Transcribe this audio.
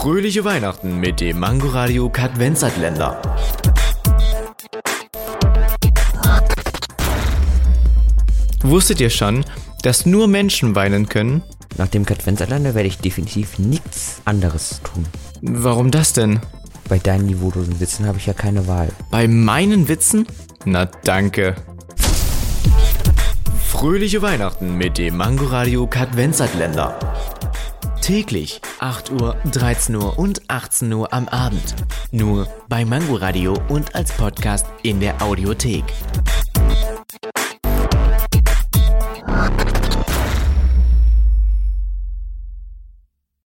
Fröhliche Weihnachten mit dem Mangoradio Kadvenzatländer. Wusstet ihr schon, dass nur Menschen weinen können? Nach dem Kadvenzatländer werde ich definitiv nichts anderes tun. Warum das denn? Bei deinen niveaulosen Witzen habe ich ja keine Wahl. Bei meinen Witzen? Na danke. Fröhliche Weihnachten mit dem Mangoradio Kadvenzatländer. Täglich 8 Uhr, 13 Uhr und 18 Uhr am Abend. Nur bei Mangoradio und als Podcast in der Audiothek.